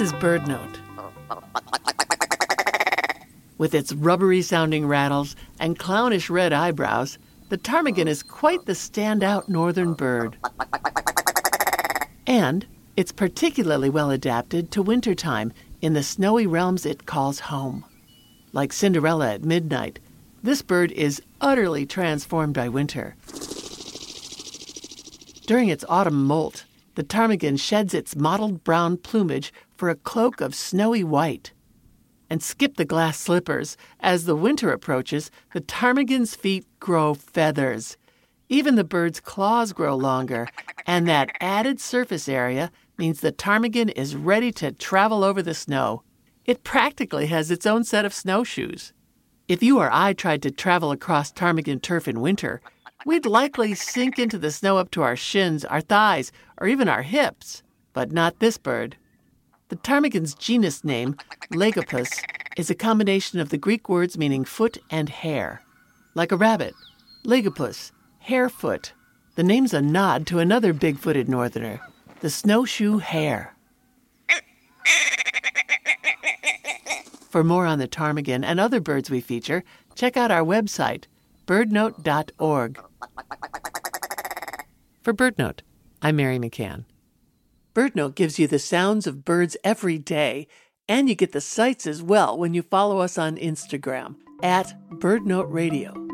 is BirdNote. With its rubbery sounding rattles and clownish red eyebrows, the ptarmigan is quite the standout northern bird. And it's particularly well adapted to wintertime in the snowy realms it calls home. Like Cinderella at midnight, this bird is utterly transformed by winter. During its autumn molt, the ptarmigan sheds its mottled brown plumage for a cloak of snowy white. And skip the glass slippers. As the winter approaches, the ptarmigan's feet grow feathers. Even the bird's claws grow longer, and that added surface area means the ptarmigan is ready to travel over the snow. It practically has its own set of snowshoes. If you or I tried to travel across ptarmigan turf in winter, we'd likely sink into the snow up to our shins, our thighs, or even our hips. But not this bird. The ptarmigan's genus name, Lagopus, is a combination of the Greek words meaning foot and hare. Like a rabbit, Lagopus, harefoot. The name's a nod to another big footed northerner, the snowshoe hare. For more on the ptarmigan and other birds we feature, check out our website, birdnote.org. For BirdNote, I'm Mary McCann. BirdNote gives you the sounds of birds every day, and you get the sights as well when you follow us on Instagram at BirdNote Radio.